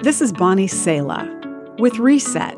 This is Bonnie Sala with Reset.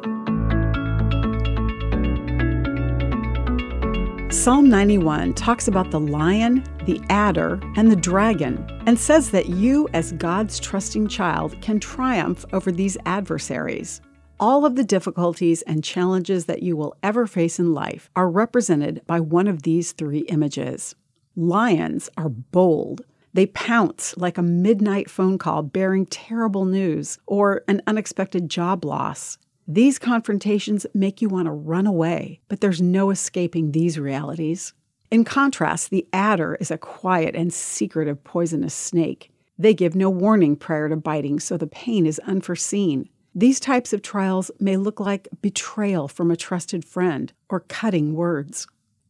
Psalm 91 talks about the lion, the adder, and the dragon, and says that you, as God's trusting child, can triumph over these adversaries. All of the difficulties and challenges that you will ever face in life are represented by one of these three images. Lions are bold. They pounce like a midnight phone call bearing terrible news or an unexpected job loss. These confrontations make you want to run away, but there's no escaping these realities. In contrast, the adder is a quiet and secretive poisonous snake. They give no warning prior to biting, so the pain is unforeseen. These types of trials may look like betrayal from a trusted friend or cutting words.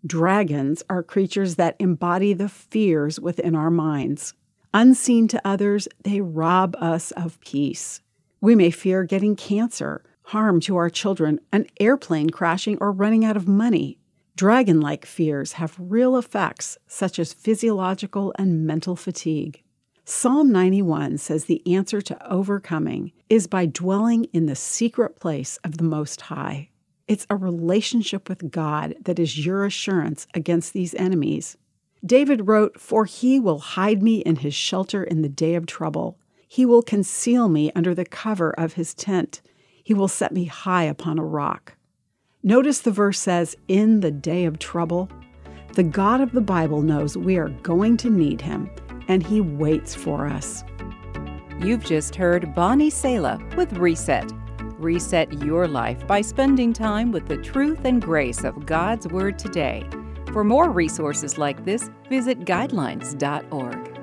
Dragons are creatures that embody the fears within our minds. Unseen to others, they rob us of peace. We may fear getting cancer harm to our children, an airplane crashing, or running out of money. Dragon like fears have real effects, such as physiological and mental fatigue. Psalm 91 says the answer to overcoming is by dwelling in the secret place of the Most High. It's a relationship with God that is your assurance against these enemies. David wrote, For he will hide me in his shelter in the day of trouble. He will conceal me under the cover of his tent. He will set me high upon a rock. Notice the verse says, In the day of trouble. The God of the Bible knows we are going to need him, and he waits for us. You've just heard Bonnie Sala with Reset. Reset your life by spending time with the truth and grace of God's Word today. For more resources like this, visit guidelines.org.